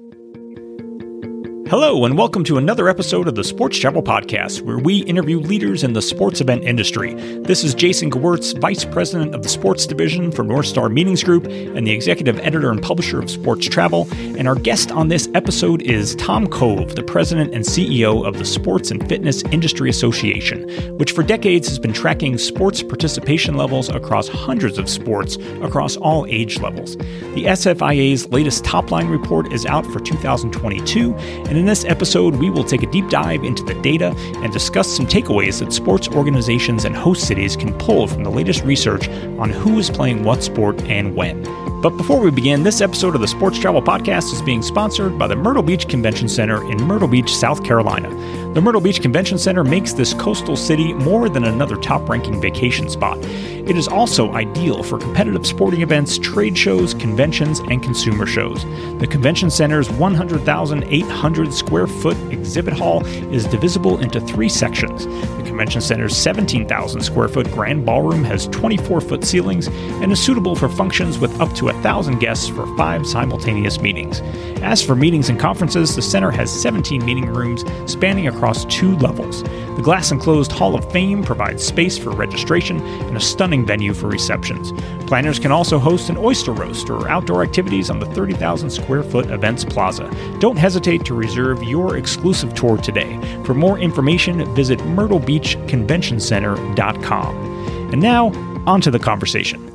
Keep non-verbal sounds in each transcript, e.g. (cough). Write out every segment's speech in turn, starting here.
Thank you. Hello, and welcome to another episode of the Sports Travel Podcast, where we interview leaders in the sports event industry. This is Jason Gewirtz, Vice President of the Sports Division for North Star Meetings Group and the Executive Editor and Publisher of Sports Travel. And our guest on this episode is Tom Cove, the President and CEO of the Sports and Fitness Industry Association, which for decades has been tracking sports participation levels across hundreds of sports across all age levels. The SFIA's latest top line report is out for 2022, and in this episode, we will take a deep dive into the data and discuss some takeaways that sports organizations and host cities can pull from the latest research on who is playing what sport and when. But before we begin, this episode of the Sports Travel Podcast is being sponsored by the Myrtle Beach Convention Center in Myrtle Beach, South Carolina. The Myrtle Beach Convention Center makes this coastal city more than another top ranking vacation spot. It is also ideal for competitive sporting events, trade shows, conventions, and consumer shows. The Convention Center's 100,800 square foot exhibit hall is divisible into three sections. The Convention Center's 17,000 square foot grand ballroom has 24 foot ceilings and is suitable for functions with up to 1,000 guests for five simultaneous meetings. As for meetings and conferences, the center has 17 meeting rooms spanning across two levels. The glass enclosed Hall of Fame provides space for registration and a stunning venue for receptions. Planners can also host an oyster roast or outdoor activities on the 30,000 square foot events plaza. Don't hesitate to reserve your exclusive tour today. For more information, visit myrtlebeachconventioncenter.com. And now, on to the conversation.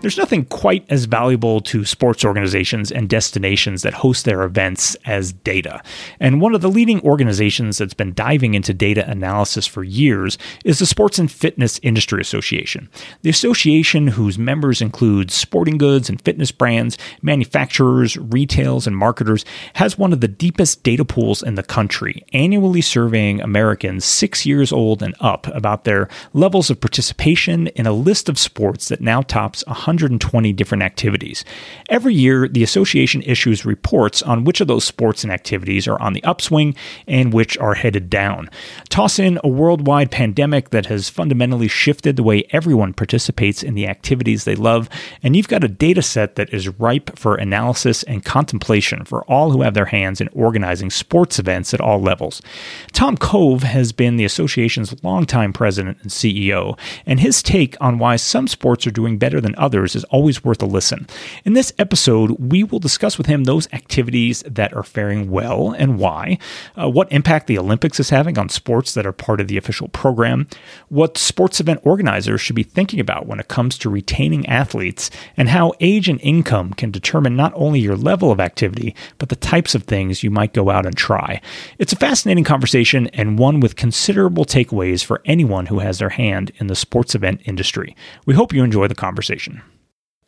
There's nothing quite as valuable to sports organizations and destinations that host their events as data. And one of the leading organizations that's been diving into data analysis for years is the Sports and Fitness Industry Association. The association, whose members include sporting goods and fitness brands, manufacturers, retailers, and marketers, has one of the deepest data pools in the country, annually surveying Americans six years old and up about their levels of participation in a list of sports that now tops 100 120 different activities. Every year, the association issues reports on which of those sports and activities are on the upswing and which are headed down. Toss in a worldwide pandemic that has fundamentally shifted the way everyone participates in the activities they love, and you've got a data set that is ripe for analysis and contemplation for all who have their hands in organizing sports events at all levels. Tom Cove has been the association's longtime president and CEO, and his take on why some sports are doing better than others is always worth a listen. In this episode, we will discuss with him those activities that are faring well and why, uh, what impact the Olympics is having on sports that are part of the official program, what sports event organizers should be thinking about when it comes to retaining athletes, and how age and income can determine not only your level of activity, but the types of things you might go out and try. It's a fascinating conversation and one with considerable takeaways for anyone who has their hand in the sports event industry. We hope you enjoy the conversation.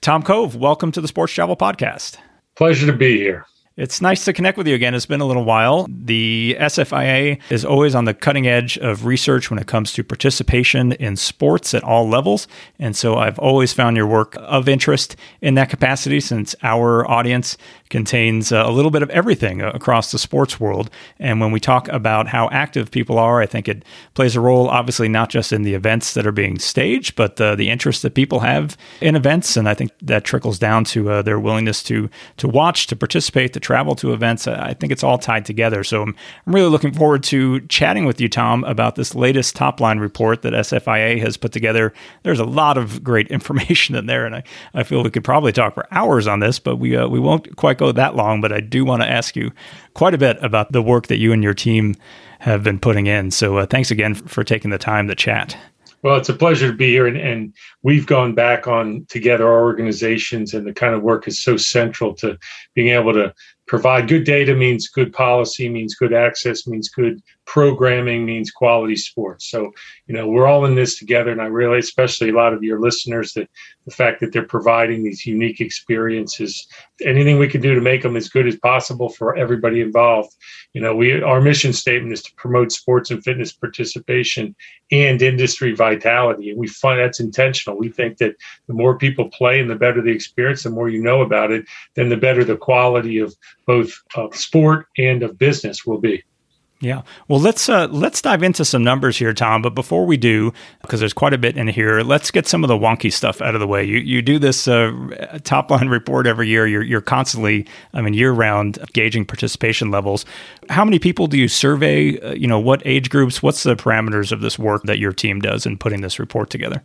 Tom Cove, welcome to the Sports Travel Podcast. Pleasure to be here. It's nice to connect with you again. It's been a little while. The SFIA is always on the cutting edge of research when it comes to participation in sports at all levels. And so I've always found your work of interest in that capacity since our audience contains uh, a little bit of everything across the sports world. And when we talk about how active people are, I think it plays a role, obviously, not just in the events that are being staged, but uh, the interest that people have in events. And I think that trickles down to uh, their willingness to, to watch, to participate, to travel to events. I think it's all tied together. So I'm, I'm really looking forward to chatting with you, Tom, about this latest top line report that SFIA has put together. There's a lot of great (laughs) information in there, and I, I feel we could probably talk for hours on this, but we, uh, we won't quite go that long, but I do want to ask you quite a bit about the work that you and your team have been putting in. So uh, thanks again for taking the time to chat. Well, it's a pleasure to be here, and, and we've gone back on together our organizations, and the kind of work is so central to being able to provide good data means good policy means good access means good programming means quality sports. So you know we're all in this together and i really especially a lot of your listeners that the fact that they're providing these unique experiences anything we can do to make them as good as possible for everybody involved. You know we our mission statement is to promote sports and fitness participation and industry vitality and we find that's intentional. We think that the more people play and the better the experience the more you know about it then the better the quality of both of sport and of business will be Yeah. Well, let's uh, let's dive into some numbers here, Tom. But before we do, because there's quite a bit in here, let's get some of the wonky stuff out of the way. You you do this uh, top line report every year. You're you're constantly, I mean, year round gauging participation levels. How many people do you survey? Uh, you know, what age groups? What's the parameters of this work that your team does in putting this report together?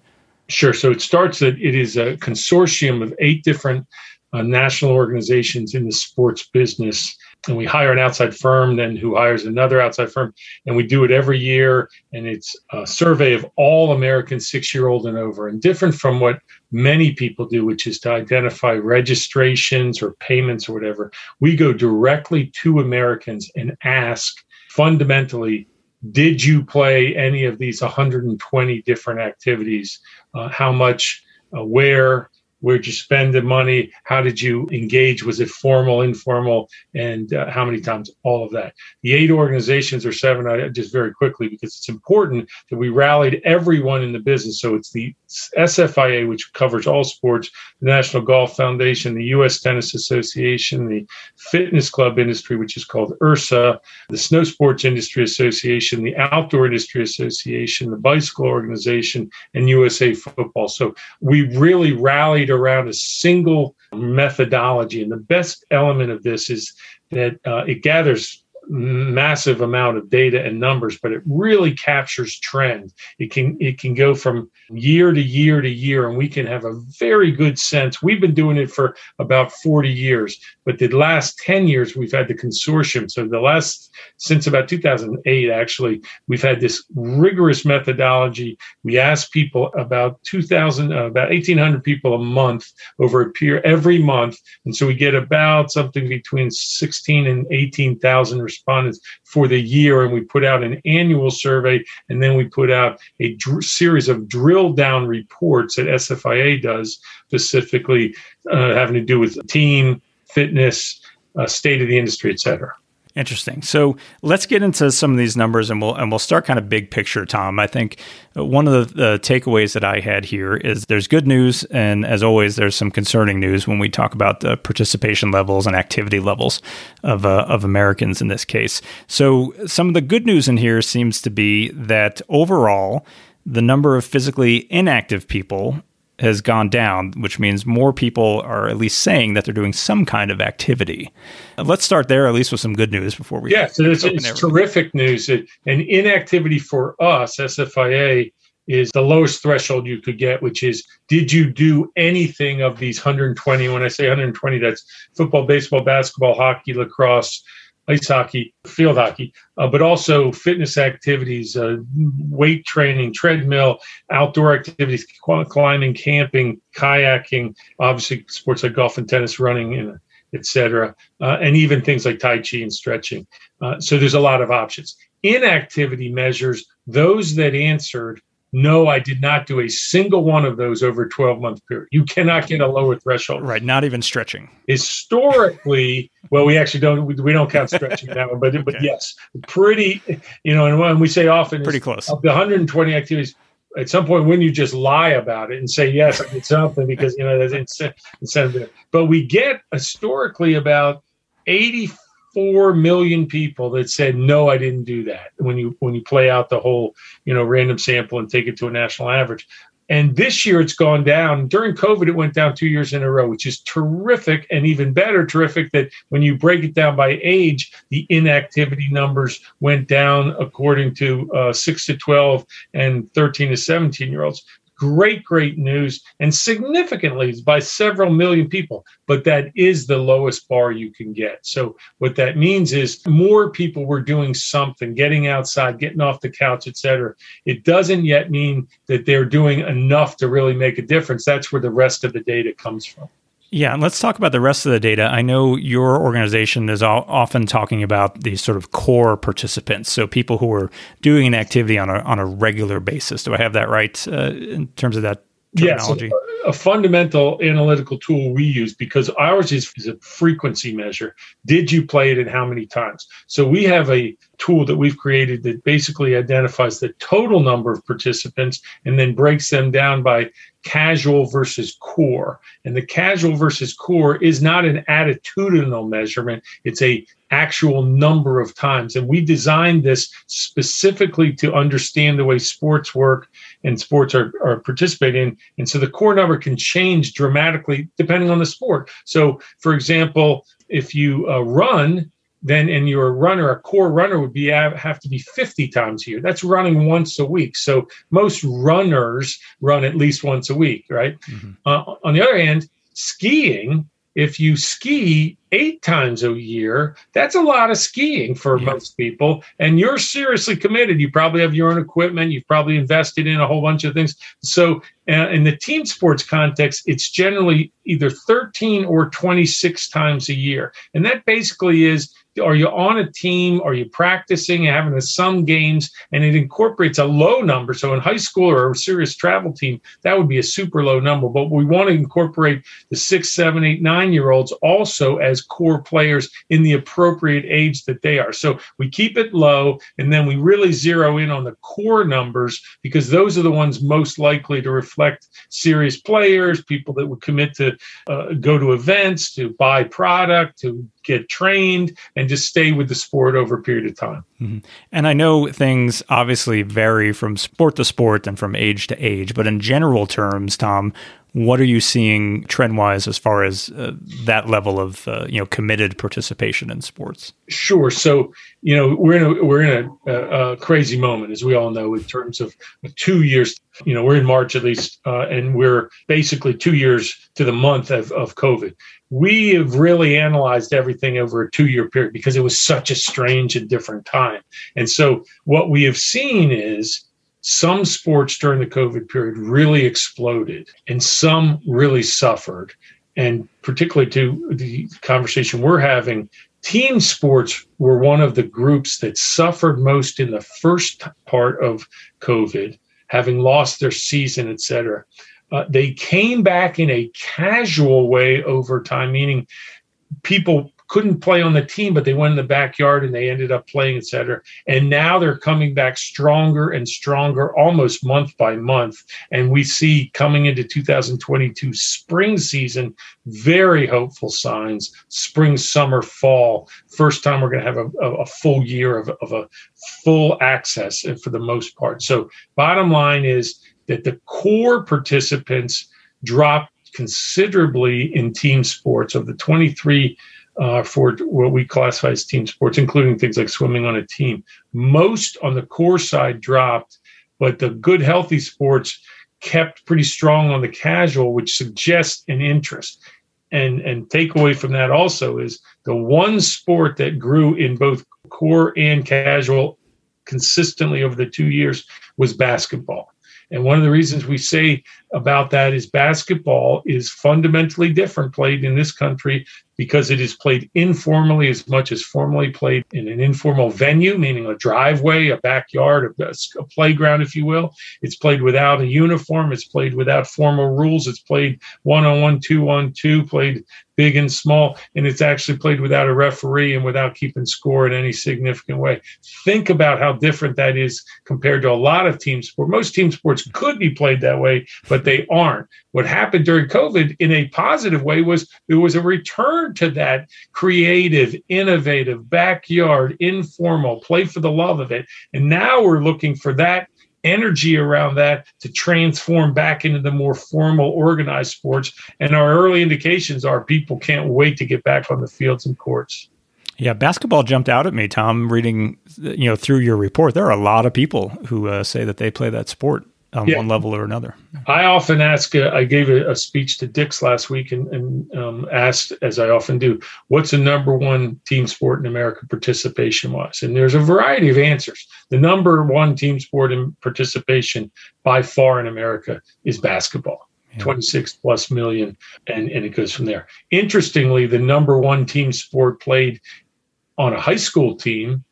Sure. So it starts that it is a consortium of eight different uh, national organizations in the sports business. And we hire an outside firm then who hires another outside firm. And we do it every year. And it's a survey of all americans six year old and over and different from what many people do which is to identify registrations or payments or whatever. We go directly to americans and ask fundamentally did you play any of these 120 different activities? Uh, how much uh, where where'd you spend the money? How did you engage? Was it formal informal? And uh, how many times? All of that. The eight organizations or seven I, just very quickly because it's important that we rallied everyone in the business. So it's the sfia which covers all sports the national golf foundation the us tennis association the fitness club industry which is called IHRSA the snow sports industry association the outdoor industry association the bicycle organization and usa football. So we really rallied around a single methodology. And the best element of this is that uh, it gathers massive amount of data and numbers but it really captures trend. It can it can go from year to year to year and we can have a very good sense. We've been doing it for about 40 years but the last 10 years we've had the consortium. So the last since about 2008 actually we've had this rigorous methodology. We ask people about 2000 uh, about 1800 people a month over a period every month and so we get about something between 16 and 18,000 respondents for the year and we put out an annual survey and then we put out a dr- series of drill down reports that SFIA does specifically uh, having to do with team fitness uh, state of the industry et cetera Interesting. So let's get into some of these numbers, and we'll and we'll start kind of big picture, Tom. I think one of the, the, takeaways that I had here is there's good news, and as always, there's some concerning news when we talk about the participation levels and activity levels of uh, of Americans in this case. So some of the good news in here seems to be that overall, the number of physically inactive people has gone down, which means more people are at least saying that they're doing some kind of activity. Let's start there, at least with some good news before we. Yeah, so it's, it's terrific news. And inactivity for us, SFIA, is the lowest threshold you could get, which is did you do anything of these 120? When I say 120, that's football, baseball, basketball, hockey, lacrosse, ice hockey, field hockey, uh, but also fitness activities, uh, weight training, treadmill, outdoor activities, climbing, camping, kayaking, obviously sports like golf and tennis, running, and etc., uh, and even things like tai chi and stretching. Uh, so there's a lot of options. Inactivity measures those that answered no, I did not do a single one of those over a 12 month period. You cannot get a lower threshold. Right. Not even stretching. Historically, well, we actually don't, we, we don't count stretching that one, but, okay. but yes, pretty, you know, and when we say often, pretty close. Of the 120 activities, at some point when you just lie about it and say yes i did something because you know there's incentive but we get historically about 80 four million people that said no i didn't do that when you when you play out the whole you know random sample and take it to a national average. And this year it's gone down. During covid it went down two years in a row which is terrific and even better terrific that when you break it down by age the inactivity numbers went down according to uh, 6 to 12 and 13 to 17 year olds great, great news, and significantly by several million people. But that is the lowest bar you can get. So, what that means is more people were doing something, getting outside, getting off the couch, etc. It doesn't yet mean that they're doing enough to really make a difference. That's where the rest of the data comes from. Yeah, and let's talk about the rest of the data. I know your organization is often talking about these sort of core participants, so people who are doing an activity on a on a regular basis. Do I have that right uh, in terms of that terminology? Yes. a fundamental analytical tool we use because ours is, is, a frequency measure. Did you play it and how many times? So we have a tool that we've created that basically identifies the total number of participants and then breaks them down by casual versus core. And the casual versus core is not an attitudinal measurement, it's a actual number of times. And we designed this specifically to understand the way sports work and sports are, are participating. And so the core number can change dramatically depending on the sport. So, for example, if you uh, run, then and you're a runner, a core runner would be have to be 50 times a year. That's running once a week. So most runners run at least once a week, right? Mm-hmm. Uh, on the other hand, skiing if you ski eight times a year, that's a lot of skiing for most people. And you're seriously committed. You probably have your own equipment. You've probably invested in a whole bunch of things. So, uh, in the team sports context, it's generally either 13 or 26 times a year. And that basically is are you on a team? Are you practicing, having some games? And it incorporates a low number. So in high school or a serious travel team, that would be a super low number. But we want to incorporate the six, seven, eight, nine year olds also as core players in the appropriate age that they are. So we keep it low and then we really zero in on the core numbers because those are the ones most likely to reflect serious players, people that would commit to uh, go to events, to buy product, to get trained and just stay with the sport over a period of time. Mm-hmm. And I know things obviously vary from sport to sport and from age to age, but in general terms, Tom, what are you seeing trend wise as far as uh, that level of uh, you know committed participation in sports? Sure. So you know we're in a we're in a, a, crazy moment, as we all know, in terms of two years. You know we're in March at least, uh, and we're basically two years to the month of, of COVID. We have really analyzed everything over a two year period because it was such a strange and different time. And so what we have seen is some sports during the COVID period really exploded and some really suffered. And particularly to the conversation we're having, team sports were one of the groups that suffered most in the first part of COVID, having lost their season, et cetera. Uh, they came back in a casual way over time, meaning people couldn't play on the team, but they went in the backyard and they ended up playing, etc. And now they're coming back stronger and stronger, almost month by month. And we see coming into 2022 spring season, very hopeful signs. Spring, summer, fall. First time we're going to have a, a, a full year of, of a full access for the most part. So, bottom line is that the core participants dropped considerably in team sports of the 23 uh, for what we classify as team sports, including things like swimming on a team. Most on the core side dropped, but the good, healthy sports kept pretty strong on the casual, which suggests an interest. And and takeaway from that also is the one sport that grew in both core and casual consistently over the two years was basketball. And one of the reasons we say about that is basketball is fundamentally different played in this country because it is played informally as much as formally played in an informal venue, meaning a driveway, a backyard, a, a, playground, if you will. It's played without a uniform. It's played without formal rules. It's played one on one, two on two, played big and small, and it's actually played without a referee and without keeping score in any significant way. Think about how different that is compared to a lot of team sports. Most team sports could be played that way, but they aren't. What happened during COVID in a positive way was there was a return to that creative, innovative, backyard, informal, play for the love of it. And now we're looking for that energy around that to transform back into the more formal organized sports. And our early indications are people can't wait to get back on the fields and courts. Yeah basketball jumped out at me tom reading you know through your report. There are a lot of people who uh, say that they play that sport on yeah. one level or another. I often ask, uh, I gave a, a, speech to Dick's last week and, and um, asked, as I often do, what's the number one team sport in America participation wise? And there's a variety of answers. The number one team sport in participation by far in America is basketball. Yeah. 26 plus million, and, and it goes from there. Interestingly, the number one team sport played on a high school team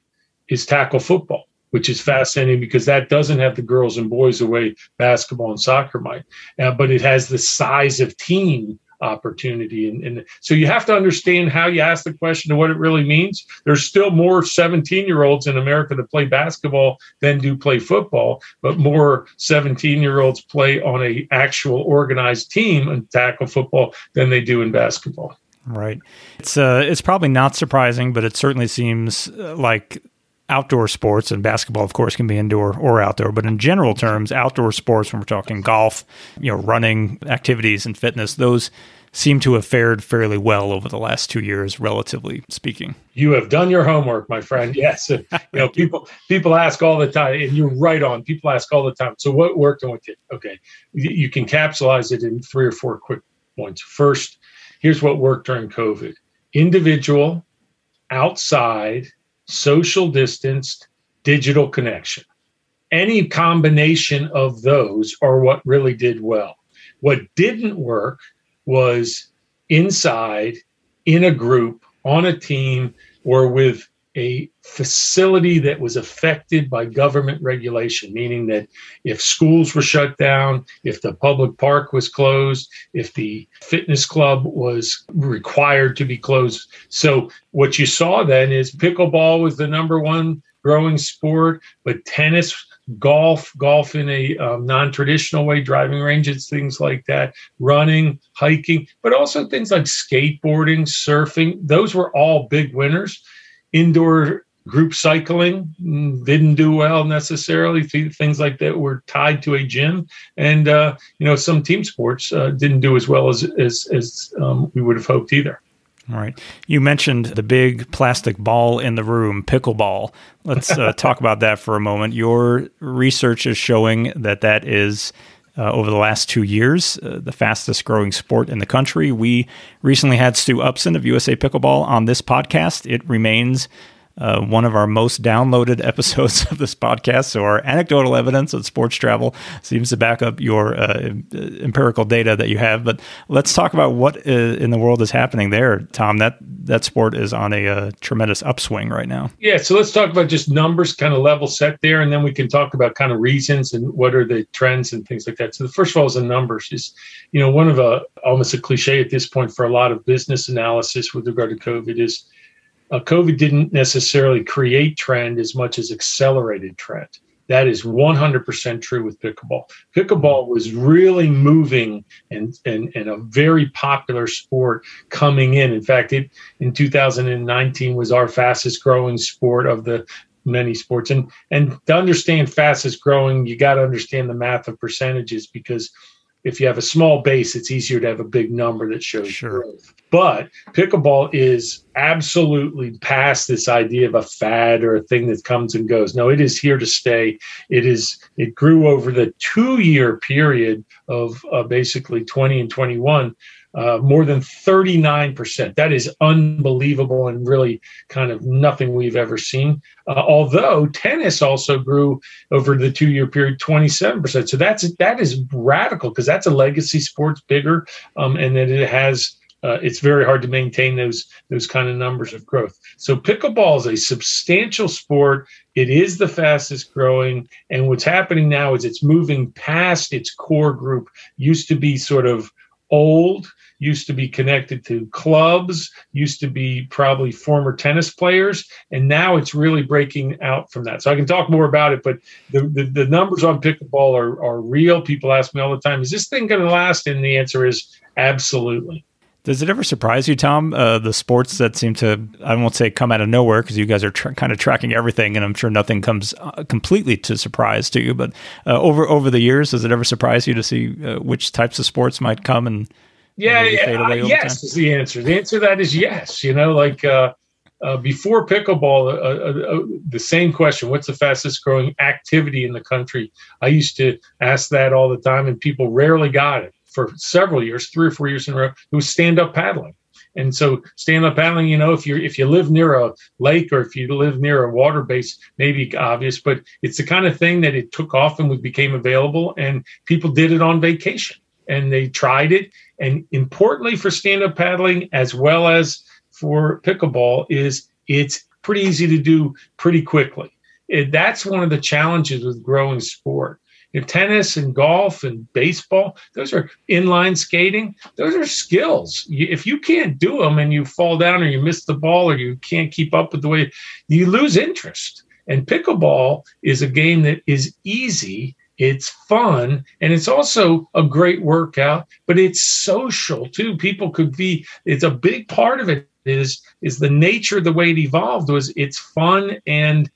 is tackle football which is fascinating because that doesn't have the girls and boys the way basketball and soccer might, uh, but it has the size of team opportunity. And, and, so you have to understand how you ask the question and what it really means. There's still more 17 year olds in America that play basketball than do play football, but more 17 year olds play on a actual organized team and tackle football than they do in basketball. Right. It's uh, it's probably not surprising, but it certainly seems uh, like outdoor sports and basketball of course can be indoor or outdoor but in general terms outdoor sports when we're talking golf you know running activities and fitness those seem to have fared fairly well over the last two years relatively speaking. You have done your homework my friend. (laughs) Yes. You (laughs) know people people ask all the time and you're right on. People ask all the time so what worked and what did okay. You can capsulize it in three or four quick points. First here's what worked during covid. Individual outside social distanced digital connection. Any combination of those are what really did well. What didn't work was inside, in a group, on a team, or with a facility that was affected by government regulation, meaning that if schools were shut down, if the public park was closed, if the fitness club was required to be closed. So, what you saw then is pickleball was the number one growing sport, but tennis, golf, golf in a um, non traditional way, driving ranges, things like that, running, hiking, but also things like skateboarding, surfing, those were all big winners indoor group cycling didn't do well necessarily. Things like that were tied to a gym. And uh, you know some team sports uh, didn't do as well as as, as um, we would have hoped either. All right. You mentioned the big plastic ball in the room pickleball. Let's uh, (laughs) talk about that for a moment. Your research is showing that that is uh, over the last two years, uh, the fastest growing sport in the country. We recently had Stu Upson of USA Pickleball on this podcast. It remains uh, one of our most downloaded (laughs) episodes of this podcast. So our anecdotal evidence of sports travel seems to back up your uh, empirical data that you have. But let's talk about what uh, in the world is happening there, Tom. That that sport is on a, a, uh, tremendous upswing right now. Yeah. So let's talk about just numbers, kind of level set there, and then we can talk about kind of reasons and what are the trends and things like that. So the first of all is the numbers. Is you know one of a almost a cliche at this point for a lot of business analysis with regard to COVID is uh, COVID didn't necessarily create trend as much as accelerated trend. That is 100% true with pickleball. Pickleball was really moving and, and, and a very popular sport coming in. In fact, it in 2019 was our fastest growing sport of the many sports. And and to understand fastest growing, you got to understand the math of percentages because if you have a small base, it's easier to have a big number that shows sure. growth. But pickleball is absolutely past this idea of a fad or a thing that comes and goes. No, it is here to stay. It is. It grew over the two-year period of uh, basically 20 and 21 uh, more than 39%. That is unbelievable and really kind of nothing we've ever seen. Uh, although tennis also grew over the two year period 27%. So that's that is radical because that's a legacy sports bigger um, and that it has. Uh, it's very hard to maintain those those kind of numbers of growth. So pickleball is a substantial sport. It is the fastest growing, and what's happening now is it's moving past its core group. Used to be sort of old used to be connected to clubs, used to be probably former tennis players, and now it's really breaking out from that. So I can talk more about it, but the, the, the numbers on pickleball are, are real. People ask me all the time, is this thing going to last? And the answer is absolutely. Does it ever surprise you, Tom? Uh, the sports that seem to, I won't say come out of nowhere because you guys are kind of tracking everything, and I'm sure nothing comes uh, completely to surprise to you. But uh, over over the years, does it ever surprise you to see uh, which types of sports might come and yeah, yeah uh, yes is the answer. The answer to that is yes. You know, like uh, uh, before pickleball, uh, uh, uh, the same question: What's the fastest growing activity in the country? I used to ask that all the time, and people rarely got it for several years, three or four years in a row. It was stand up paddling. And so stand up paddling, you know, if you if you live near a lake or if you live near a water base, maybe obvious, but it's the kind of thing that it took off and became available and people did it on vacation and they tried it. And importantly for stand up paddling, as well as for pickleball, is it's pretty easy to do pretty quickly. that's one of the challenges with growing sport. You know, tennis and golf and baseball, those are inline skating. Those are skills. You, if you can't do them and you fall down or you miss the ball or you can't keep up with the way, you lose interest. And pickleball is a game that is easy it's fun and it's also a great workout but it's social too. People could be it's a big part of it is is the nature of the way it evolved was it's fun and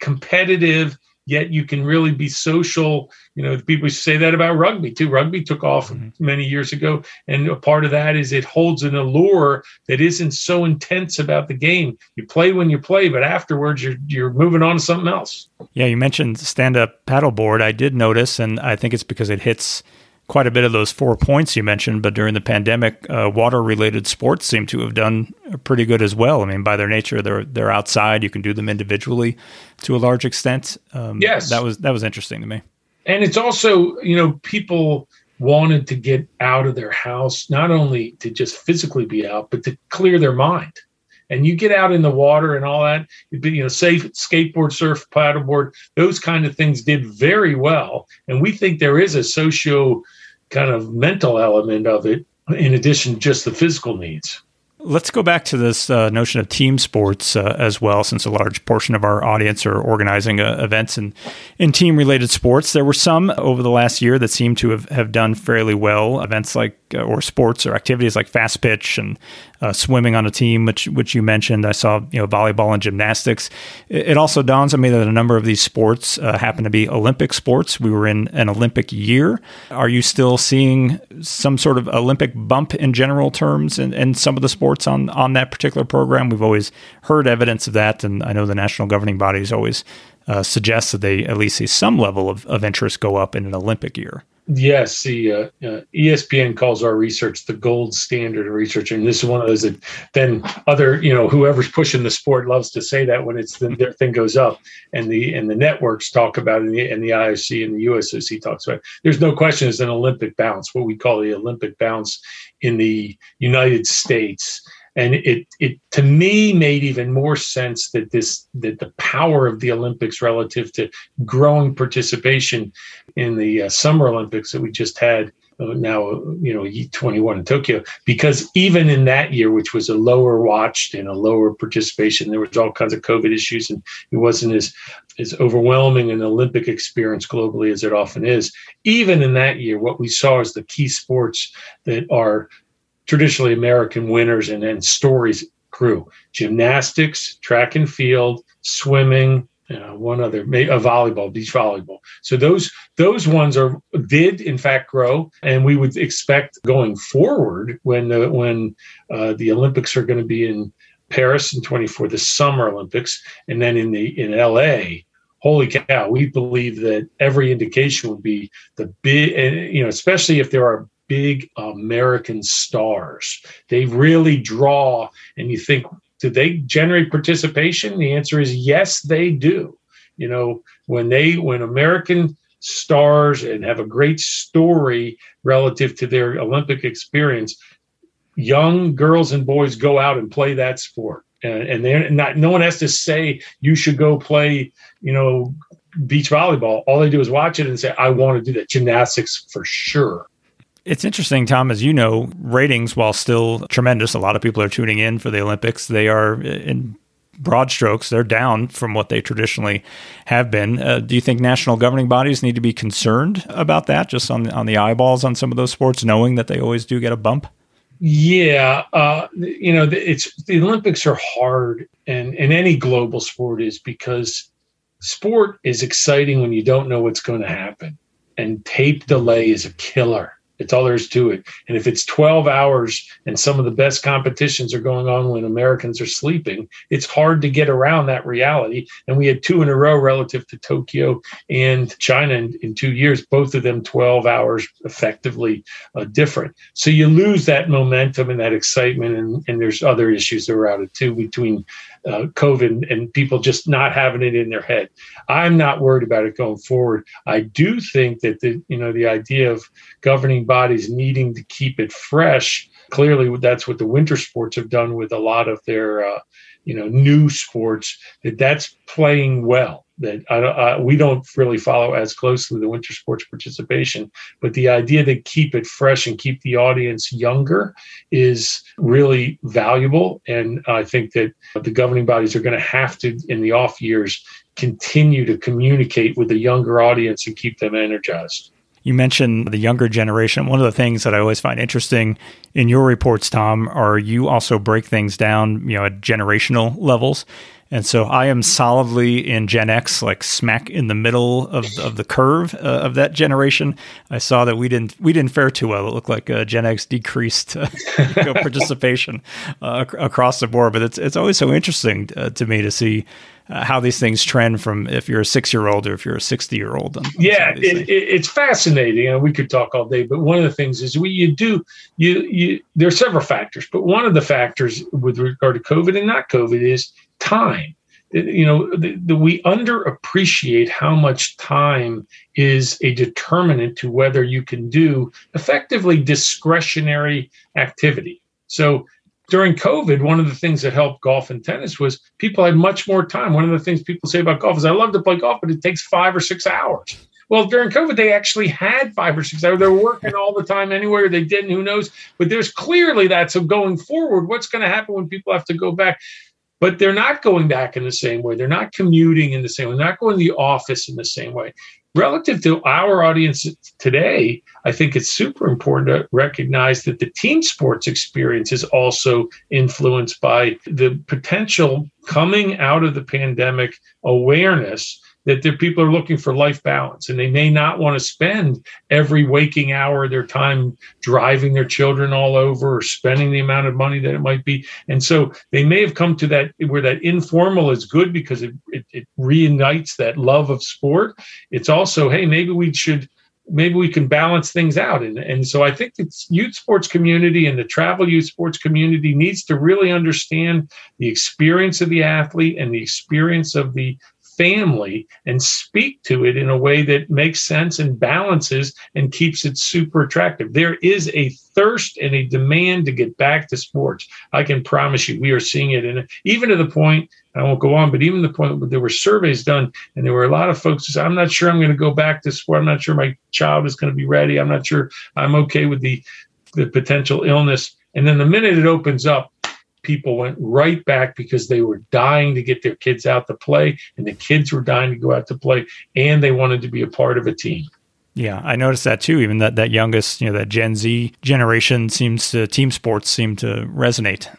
competitive yet you can really be social. You know, people say that about rugby too. Rugby took off mm-hmm. many years ago, and a part of that is it holds an allure that isn't so intense about the game. You play when you play, but afterwards you're you're moving on to something else. Yeah, you mentioned stand up paddleboard. I did notice, and I think it's because it hits quite a bit of those four points you mentioned, but during the pandemic, uh, water-related sports seem to have done pretty good as well. I mean, by their nature, they're they're outside. You can do them individually to a large extent. Um, yes, that was that was interesting to me. And it's also, you know, people wanted to get out of their house, not only to just physically be out, but to clear their mind. And you get out in the water and all that, You'd be, you know, safe skateboard, surf, paddleboard, those kind of things did very well. And we think there is a socio kind of mental element of it in addition to just the physical needs. Let's go back to this uh, notion of team sports uh, as well, since a large portion of our audience are organizing uh, events in, in team related sports. There were some over the last year that seem to have, have done fairly well. Events like, uh, or sports or activities like fast pitch and uh, swimming on a team, which which you mentioned. I saw you know volleyball and gymnastics. It, it also dawns on me that a number of these sports uh, happen to be Olympic sports. We were in an Olympic year. Are you still seeing some sort of Olympic bump in general terms in, in some of the sports on on that particular program? We've always heard evidence of that, and I know the national governing bodies always uh, suggest that they at least see some level of, of interest go up in an Olympic year. Yes, the uh, uh, ESPN calls our research the gold standard of research, and this is one of those that then other you know whoever's pushing the sport loves to say that when it's the, their thing goes up, and the and the networks talk about it, and the, and the IOC and the USOC talks about. It. There's no question it's an Olympic bounce, what we call the Olympic bounce in the United States and it it to me made even more sense that this that the power of the Olympics relative to growing participation in the uh, Summer Olympics that we just had uh, now you know 21 in Tokyo because even in that year which was a lower watched and a lower participation there was all kinds of covid issues and it wasn't as as overwhelming an olympic experience globally as it often is. Even in that year what we saw is the key sports that are traditionally American winners and then stories grew. Gymnastics, track and field, swimming, uh, one other, a volleyball, beach volleyball. So those those ones are did in fact grow, and we would expect going forward when the, when uh, the Olympics are going to be in Paris in 24, the Summer Olympics, and then in the in LA. Holy cow! We believe that every indication would be the big, you know, especially if there are big American stars. They really draw, and you think, do they generate participation? The answer is yes, they do. You know, when they when American stars and have a great story relative to their Olympic experience, young girls and boys go out and play that sport. And, and they're not no one has to say you should go play, you know, beach volleyball. All they do is watch it and say, I want to do that. Gymnastics for sure. It's interesting, Tom, as you know, ratings, while still tremendous, a lot of people are tuning in for the Olympics. They are in broad strokes, they're down from what they traditionally have been. Uh, do you think national governing bodies need to be concerned about that, just on on the eyeballs on some of those sports, knowing that they always do get a bump? Yeah, uh, you know, it's the Olympics are hard, and and any global sport is because sport is exciting when you don't know what's going to happen, and tape delay is a killer. It's all there is to it. And if it's 12 hours and some of the best competitions are going on when Americans are sleeping, it's hard to get around that reality. And we had two in a row relative to Tokyo and China in, in two years, both of them 12 hours effectively uh, different. So you lose that momentum and that excitement. And, and there's other issues around it too between uh, COVID and people just not having it in their head. I'm not worried about it going forward. I do think that the you know the idea of governing bodies needing to keep it fresh. Clearly, that's what the winter sports have done with a lot of their uh, you know new sports. That that's playing well. that I, uh, we don't really follow as closely the winter sports participation, but the idea to keep it fresh and keep the audience younger is really valuable. And I think that the governing bodies are going to have to, in the off years, continue to communicate with the younger audience and keep them energized. You mentioned the younger generation. One of the things that I always find interesting in your reports, Tom, are you also break things down, you know, at generational levels. And so I am solidly in Gen X, like smack in the middle of, of the curve uh, of that generation. I saw that we didn't we didn't fare too well. It looked like uh, Gen X decreased uh, (laughs) participation uh, across the board. But it's it's always so interesting uh, to me to see uh, how these things trend from if you're a six year old or if you're a 60 year old. Yeah, it, it, it's fascinating. And we could talk all day, but one of the things is we, you do, you, you, there are several factors, but one of the factors with regard to COVID and not COVID is time you know the, the, we underappreciate how much time is a determinant to whether you can do effectively discretionary activity so during covid one of the things that helped golf and tennis was people had much more time one of the things people say about golf is i love to play golf but it takes five or six hours well, during COVID, they actually had five or six hours. They're working all the time anywhere. They didn't, who knows? But there's clearly that. So going forward, what's going to happen when people have to go back? but they're not going back in the same way. They're not commuting in the same way. They're not going to the office in the same way. Relative to our audience today, I think it's super important to recognize that the team sports experience is also influenced by the potential coming out of the pandemic awareness that the people are looking for life balance and they may not want to spend every waking hour of their time driving their children all over or spending the amount of money that it might be. And so they may have come to that where that informal is good because it, it, it reunites that love of sport. It's also, hey, maybe we should maybe we can balance things out. And, and so I think the youth sports community and the travel youth sports community needs to really understand the experience of the athlete and the experience of the family and speak to it in a way that makes sense and balances and keeps it super attractive. There is a thirst and a demand to get back to sports. I can promise you, we are seeing it. And even to the point, I won't go on, but even the point where there were surveys done and there were a lot of folks who said, I'm not sure I'm going to go back to sport. I'm not sure my child is going to be ready. I'm not sure I'm okay with the, the potential illness. And then the minute it opens up, people went right back because they were dying to get their kids out to play, and the kids were dying to go out to play, and they wanted to be a part of a team. Yeah, I noticed that too. Even that that youngest, you know, that Gen Z generation seems to team sports seem to resonate.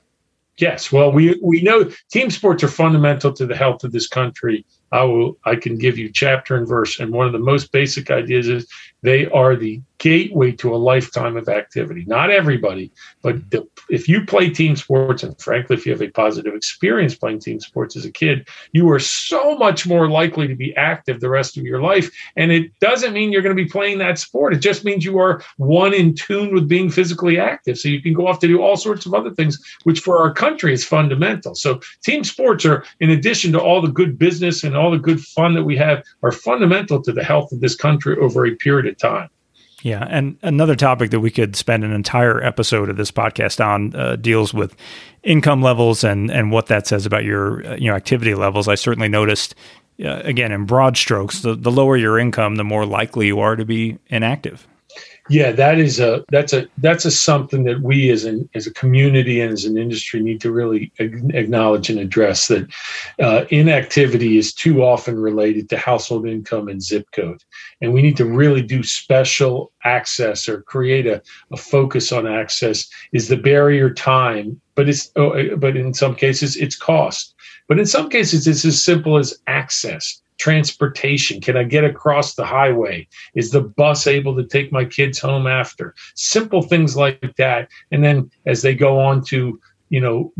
Yes, well, we we know team sports are fundamental to the health of this country. I will I can give you chapter and verse, and one of the most basic ideas is they are the gateway to a lifetime of activity. Not everybody, but mm-hmm. the, if you play team sports, and frankly, if you have a positive experience playing team sports as a kid, you are so much more likely to be active the rest of your life. And it doesn't mean you're going to be playing that sport. It just means you are one in tune with being physically active. So you can go off to do all sorts of other things, which for our country is fundamental. So team sports are, in addition to all the good business and all the good fun that we have, are fundamental to the health of this country over a period of time. Yeah, and another topic that we could spend an entire episode of this podcast on uh, deals with income levels and and what that says about your uh, you know activity levels. I certainly noticed uh, again in broad strokes, the, the lower your income, the more likely you are to be inactive. Yeah, that is a that's a that's a something that we as an as a community and as an industry need to really acknowledge and address. That uh, inactivity is too often related to household income and zip code, and we need to really do special access or create a, a focus on access. Is the barrier time? But it's oh, but in some cases it's cost. But in some cases it's as simple as access transportation? Can I get across the highway? Is the bus able to take my kids home after? Simple things like that. And then as they go on to you know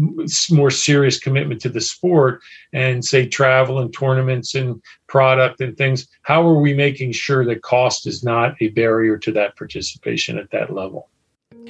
more serious commitment to the sport and say travel and tournaments and product and things how are we making sure that cost is not a barrier to that participation at that level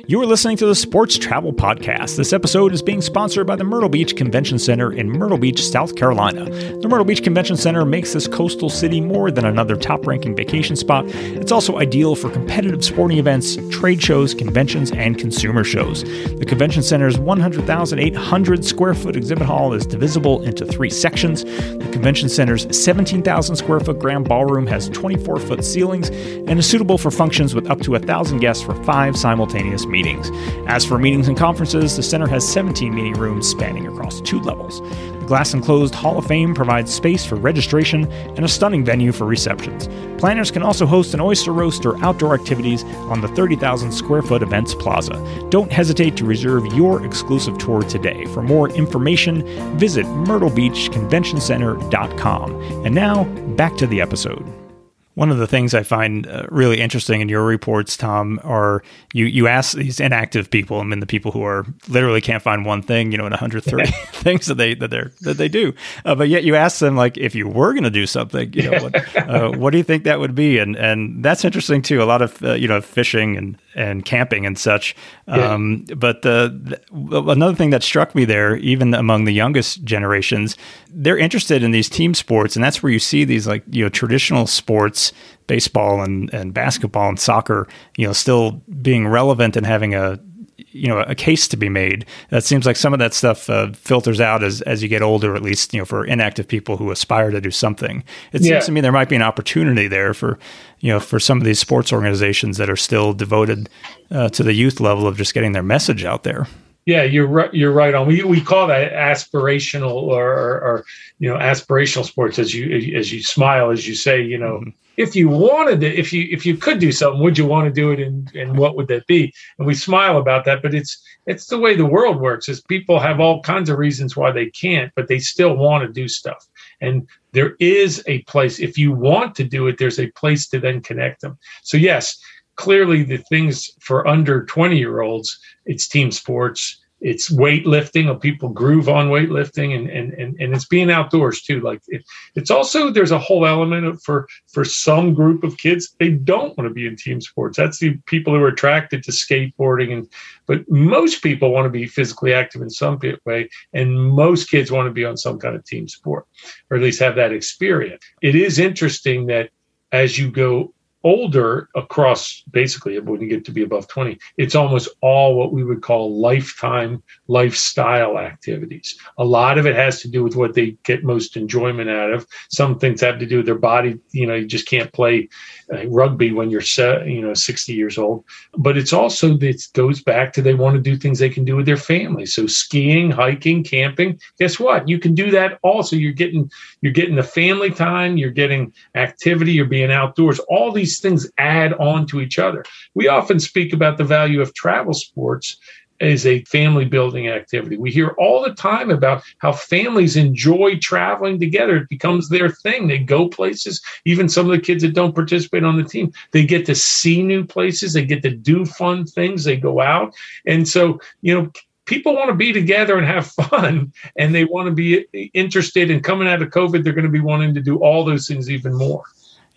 You are listening to the Sports Travel Podcast. This episode is being sponsored by the Myrtle Beach Convention Center in Myrtle Beach, South Carolina. The Myrtle Beach Convention Center makes this coastal city more than another top ranking vacation spot. It's also ideal for competitive sporting events, trade shows, conventions, and consumer shows. The Convention Center's 100,800 square foot exhibit hall is divisible into three sections. The Convention Center's 17,000 square foot grand ballroom has 24 foot ceilings and is suitable for functions with up to 1,000 guests for five simultaneous meetings. As for meetings and conferences, the center has 17 meeting rooms spanning across two levels. The glass enclosed Hall of Fame provides space for registration and a stunning venue for receptions. Planners can also host an oyster roast or outdoor activities on the 30,000 square foot events plaza. Don't hesitate to reserve your exclusive tour today. For more information, visit myrtlebeachconventioncenter.com. And now, back to the episode. One of the things I find uh, really interesting in your reports, Tom, are you you ask these inactive people, I mean the people who are literally can't find one thing, you know, in 130 (laughs) things that they that they that they do, uh, but yet you ask them like if you were going to do something, you know, what, (laughs) uh, what do you think that would be? And and that's interesting too. A lot of uh, you know fishing and and camping and such. Um, But the, the, another thing that struck me there, even among the youngest generations, they're interested in these team sports, and that's where you see these like you know traditional sports, baseball and and basketball and soccer, you know, still being relevant and having a you know a case to be made. That seems like some of that stuff uh, filters out as as you get older, at least you know for inactive people who aspire to do something. It yeah. seems to me there might be an opportunity there for you know for some of these sports organizations that are still devoted uh, to the youth level of just getting their message out there. Yeah, you're right. You're right on. We we call that aspirational or, or, or you know aspirational sports. As you as you smile, as you say, you know. Mm-hmm if you wanted to, if you if you could do something, would you want to do it, and and what would that be? And we smile about that, but it's it's the way the world works. Is people have all kinds of reasons why they can't, but they still want to do stuff. And there is a place if you want to do it. There's a place to then connect them. So yes, clearly the things for under 20 year olds, it's team sports it's weightlifting or people groove on weightlifting and, and and and it's being outdoors too. Like it, it's also there's a whole element of, for for some group of kids they don't want to be in team sports. That's the people who are attracted to skateboarding and but most people want to be physically active in some way and most kids want to be on some kind of team sport or at least have that experience. It is interesting that as you go older across basically when you get to be above 20 it's almost all what we would call lifetime lifestyle activities. A lot of it has to do with what they get most enjoyment out of. Some things have to do with their body you know you just can't play uh, rugby when you're you know 60 years old. But it's also it goes back to they want to do things they can do with their family. So skiing hiking camping guess what? You can do that also. You're getting you're getting the family time you're getting activity you're being outdoors. All these these things add on to each other. We often speak about the value of travel sports as a family building activity. We hear all the time about how families enjoy traveling together. It becomes their thing. They go places. Even some of the kids that don't participate on the team, they get to see new places. They get to do fun things. They go out. And so, you know, people want to be together and have fun and they want to be interested in coming out of COVID. They're going to be wanting to do all those things even more.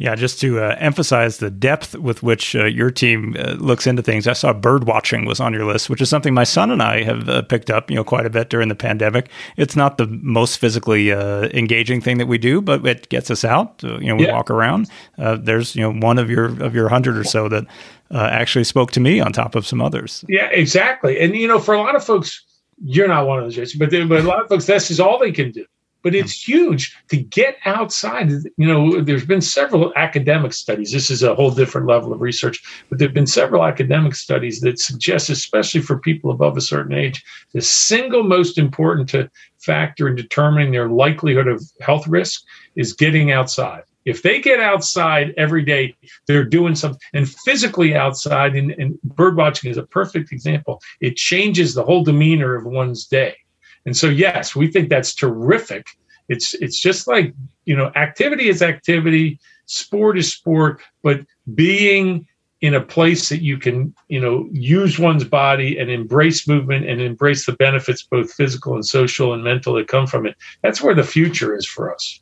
Yeah, just to uh, emphasize the depth with which uh, your team uh, looks into things, I saw bird watching was on your list, which is something my son and I have uh, picked up, you know, quite a bit during the pandemic. It's not the most physically uh, engaging thing that we do, but it gets us out. you know, we yeah. walk around. Uh, there's you know one of your of your hundred or so that actually spoke to me on top of some others. Yeah, exactly. And you know, for a lot of folks, you're not one of those, but but a lot of folks, this is all they can do but it's huge to get outside. You know, there's been several academic studies. This is a whole different level of research, but there have been several academic studies that suggest, especially for people above a certain age, the single most important to factor in determining their likelihood of health risk is getting outside. If they get outside every day, they're doing something, and physically outside, and, and bird watching is a perfect example. It changes the whole demeanor of one's day and so, yes, we think that's terrific. It's it's just like you know, activity is activity, sport is sport, but being in a place that you can you know use one's body and embrace movement and embrace the benefits both physical and social and mental that come from it that's where the future is for us.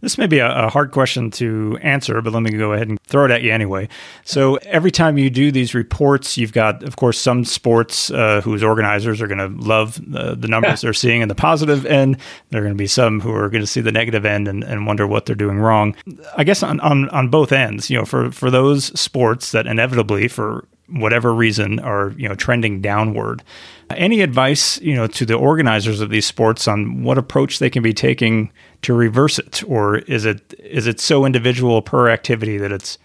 This may be a, a, hard question to answer, but let me go ahead and throw it at you anyway. So, every time you do these reports, you've got, of course, some sports uh, whose organizers are going to love the, the numbers (laughs) they're seeing in the positive end. There are going to be some who are going to see the negative end and, and wonder what they're doing wrong. I guess on, on, on both ends, you know, for, for those sports that inevitably, for whatever reason, are you know trending downward. Any advice, you know, to the organizers of these sports on what approach they can be taking to reverse it, or is it is it so individual per activity that it's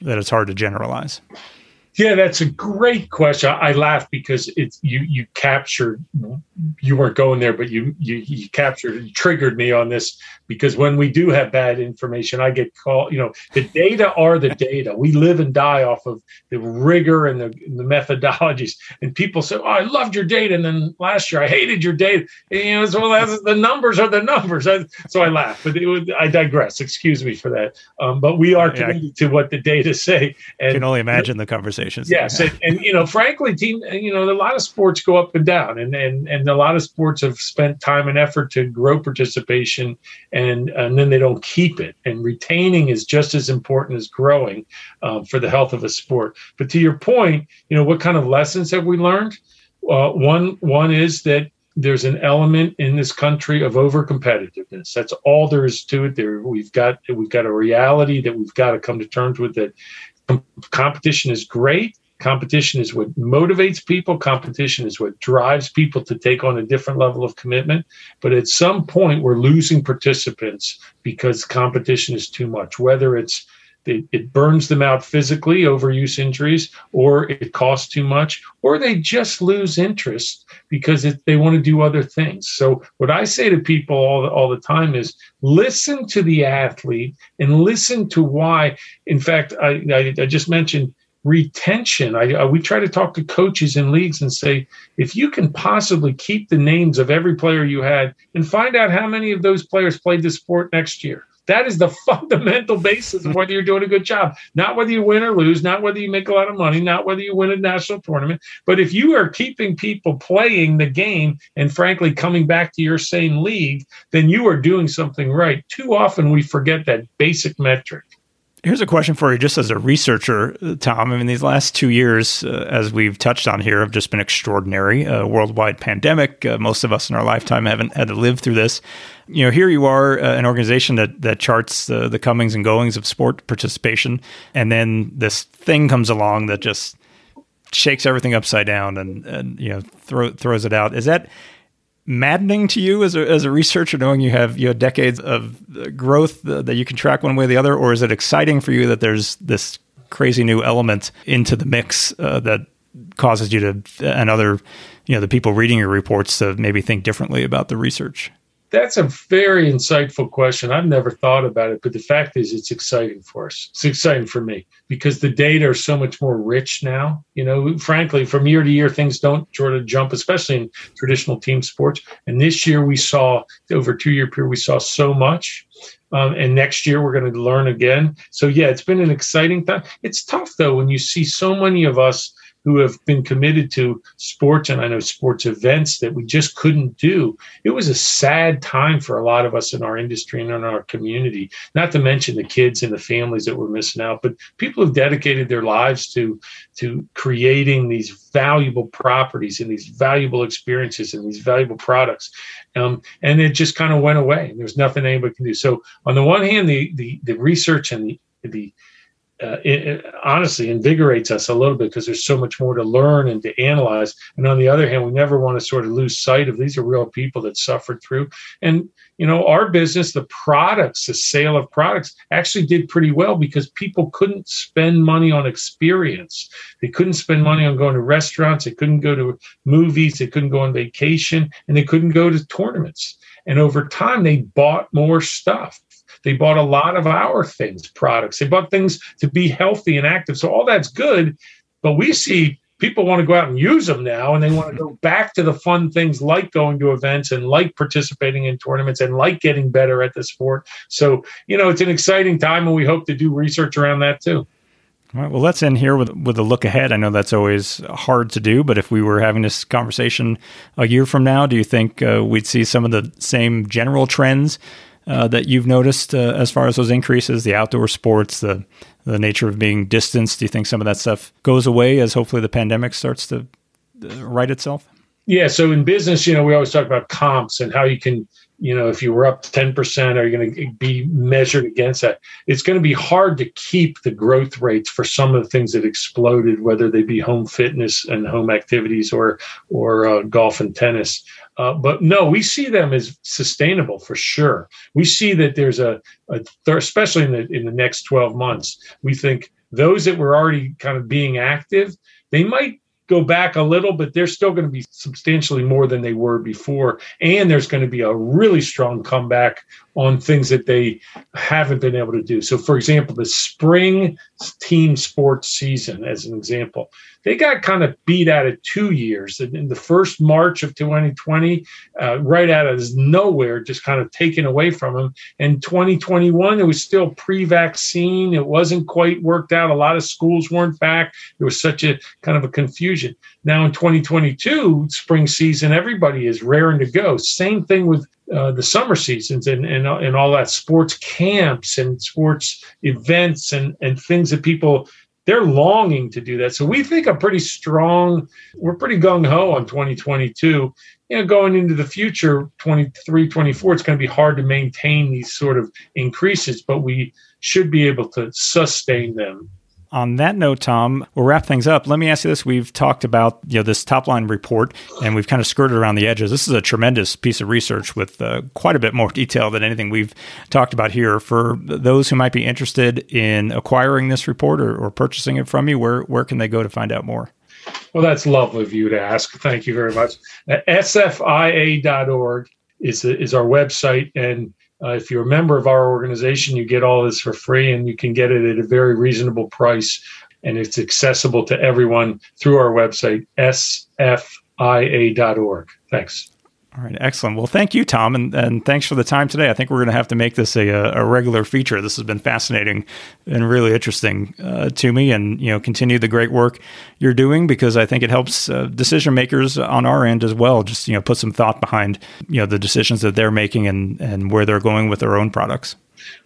that it's hard to generalize? Yeah, that's a great question. I laugh because it's you you captured you weren't going there, but you you you captured and triggered me on this because when we do have bad information, I get called. You know, the data are the data. We live and die off of the rigor and the, the methodologies. And people say, "Oh, I loved your data," and then last year I hated your data. And, you know, so well, as the numbers are the numbers. I, so I laugh, but was, I digress. Excuse me for that. Um, but we are committed yeah, to what the data say. And can only imagine the conversations. Yes, and, and you know, frankly, team, you know, a lot of sports go up and down, and and and a lot of sports have spent time and effort to grow participation and and then they don't keep it. And retaining is just as important as growing um, for the health of a sport. But to your point, you know, what kind of lessons have we learned? Uh, one one is that there's an element in this country of over competitiveness. That's all there is to it. There we've got we've got a reality that we've got to come to terms with. That competition is great, Competition is what motivates people. Competition is what drives people to take on a different level of commitment. But at some point, we're losing participants because competition is too much, whether it's it, it, burns them out physically, overuse injuries, or it costs too much, or they just lose interest because it, they want to do other things. So, what I say to people all the, all the time is listen to the athlete and listen to why. In fact, I, I, I just mentioned retention. I, I, we try to talk to coaches in leagues and say, if you can possibly keep the names of every player you had and find out how many of those players played the sport next year. That is the (laughs) fundamental basis of whether you're doing a good job. Not whether you win or lose, not whether you make a lot of money, not whether you win a national tournament, but if you are keeping people playing the game and frankly coming back to your same league, then you are doing something right. Too often we forget that basic metric. Here's a question for you, just as a researcher, Tom. I mean, these last two years, uh, as we've touched on here, have just been extraordinary. A worldwide pandemic. Uh, most of us in our lifetime haven't had to live through this. You know, here you are, uh, an organization that that charts the comings and goings of sport participation, and then this thing comes along that just shakes everything upside down and, and you know throw, throws it out. Is that maddening to you as a, as a researcher knowing you have you have decades of growth that you can track one way or the other? Or is it exciting for you that there's this crazy new element into the mix uh, that causes you to and other you know the people reading your reports to maybe think differently about the research that's a very insightful question. I've never thought about it, but the fact is, it's exciting for us. It's exciting for me because the data are so much more rich now. You know, frankly, from year to year, things don't sort of jump, especially in traditional team sports. And this year, we saw over two year period, we saw so much. Um, and next year, we're going to learn again. So, yeah, it's been an exciting time. It's tough, though, when you see so many of us who have been committed to sports and I know sports events that we just couldn't do. It was a sad time for a lot of us in our industry and in our community, not to mention the kids and the families that were missing out, but people have dedicated their lives to to creating these valuable properties and these valuable experiences and these valuable products. Um, and it just kind of went away. There's nothing anybody can do. So on the one hand, the the, the research and the the uh, it, it, honestly invigorates us a little bit because there's so much more to learn and to analyze. And on the other hand, we never want to sort of lose sight of these are real people that suffered through. And you know, our business, the products, the sale of products, actually did pretty well because people couldn't spend money on experience. They couldn't spend money on going to restaurants. They couldn't go to movies. They couldn't go on vacation, and they couldn't go to tournaments. And over time, they bought more stuff they bought a lot of our things, products. They bought things to be healthy and active. So all that's good. But we see people want to go out and use them now and they want to go (laughs) back to the fun things like going to events and like participating in tournaments and like getting better at the sport. So, you know, it's an exciting time and we hope to do research around that too. All right. Well, let's end here with with a look ahead. I know that's always hard to do, but if we were having this conversation a year from now, do you think uh, we'd see some of the same general trends uh, that you've noticed uh, as far as those increases, the outdoor sports, the the nature of being distanced? Do you think some of that stuff goes away as hopefully the pandemic starts to uh, right itself? Yeah. So in business, you know, we always talk about comps and how you can you know, if you were up 10%, are you going to be measured against that? It's going to be hard to keep the growth rates for some of the things that exploded, whether they be home fitness and home activities or or uh, golf and tennis. Uh, but no, we see them as sustainable for sure. We see that there's a, a especially in the in the next 12 months, we think those that were already kind of being active, they might go back a little, but they're still going to be substantially more than they were before. And there's going to be a really strong comeback on things that they haven't been able to do. So, for example, the spring team sports season, as an example, they got kind of beat out of two years. In the first March of 2020, uh, right out of nowhere, just kind of taken away from them. And 2021, it was still pre vaccine. It wasn't quite worked out. A lot of schools weren't back. There was such a kind of a confusion. Now in 2022, spring season, everybody is raring to go. Same thing with uh, the summer seasons and, and and all that sports camps and sports events and and things that people they're longing to do that. So we think a pretty strong, we're pretty gung ho on 2022. You know, going into the future, 23, 24, it's going to be hard to maintain these sort of increases, but we should be able to sustain them on that note, Tom, we'll wrap things up. Let me ask you this: We've talked about you know this top line report, and we've kind of skirted around the edges. This is a tremendous piece of research with uh, quite a bit more detail than anything we've talked about here. For those who might be interested in acquiring this report or, or purchasing it from you, where where can they go to find out more? Well, that's lovely of you to ask. Thank you very much. SFIA.org is is our website, and uh, if you're a member of our organization, you get all this for free and you can get it at a very reasonable price. And it's accessible to everyone through our website, sfia.org. Thanks. All right, excellent. Well, thank you, Tom, and, and thanks for the time today. I think we're going to have to make this a, a regular feature. This has been fascinating and really interesting uh, to me, and you know, continue the great work you're doing because I think it helps uh, decision makers on our end as well. Just you know, put some thought behind you know the decisions that they're making and and where they're going with their own products.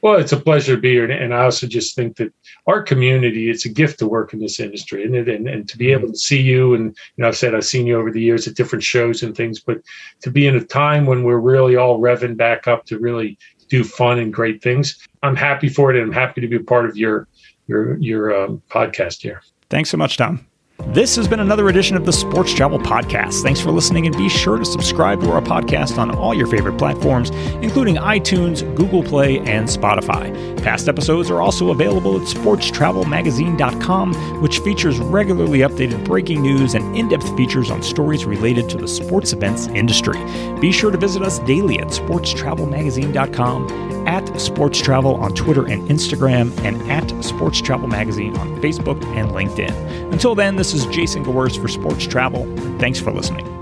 Well, it's a pleasure to be here. And I also just think that our community, it's a gift to work in this industry, and, and, and to be able to see you. And, you know, I've said I've seen you over the years at different shows and things, but to be in a time when we're really all revving back up to really do fun and great things, I'm happy for it. And I'm happy to be a part of your, your, your um, podcast here. Thanks so much, Tom. This has been another edition of the Sports Travel Podcast. Thanks for listening, and be sure to subscribe to our podcast on all your favorite platforms, including iTunes, Google Play, and Spotify. Past episodes are also available at sportstravelmagazine.com, which features regularly updated breaking news and in depth features on stories related to the sports events industry. Be sure to visit us daily at sportstravelmagazine.com, at Sports Travel on Twitter and Instagram, and at Sports Travel Magazine on Facebook and LinkedIn. Until then, this is Jason Gewirtz for Sports Travel. Thanks for listening.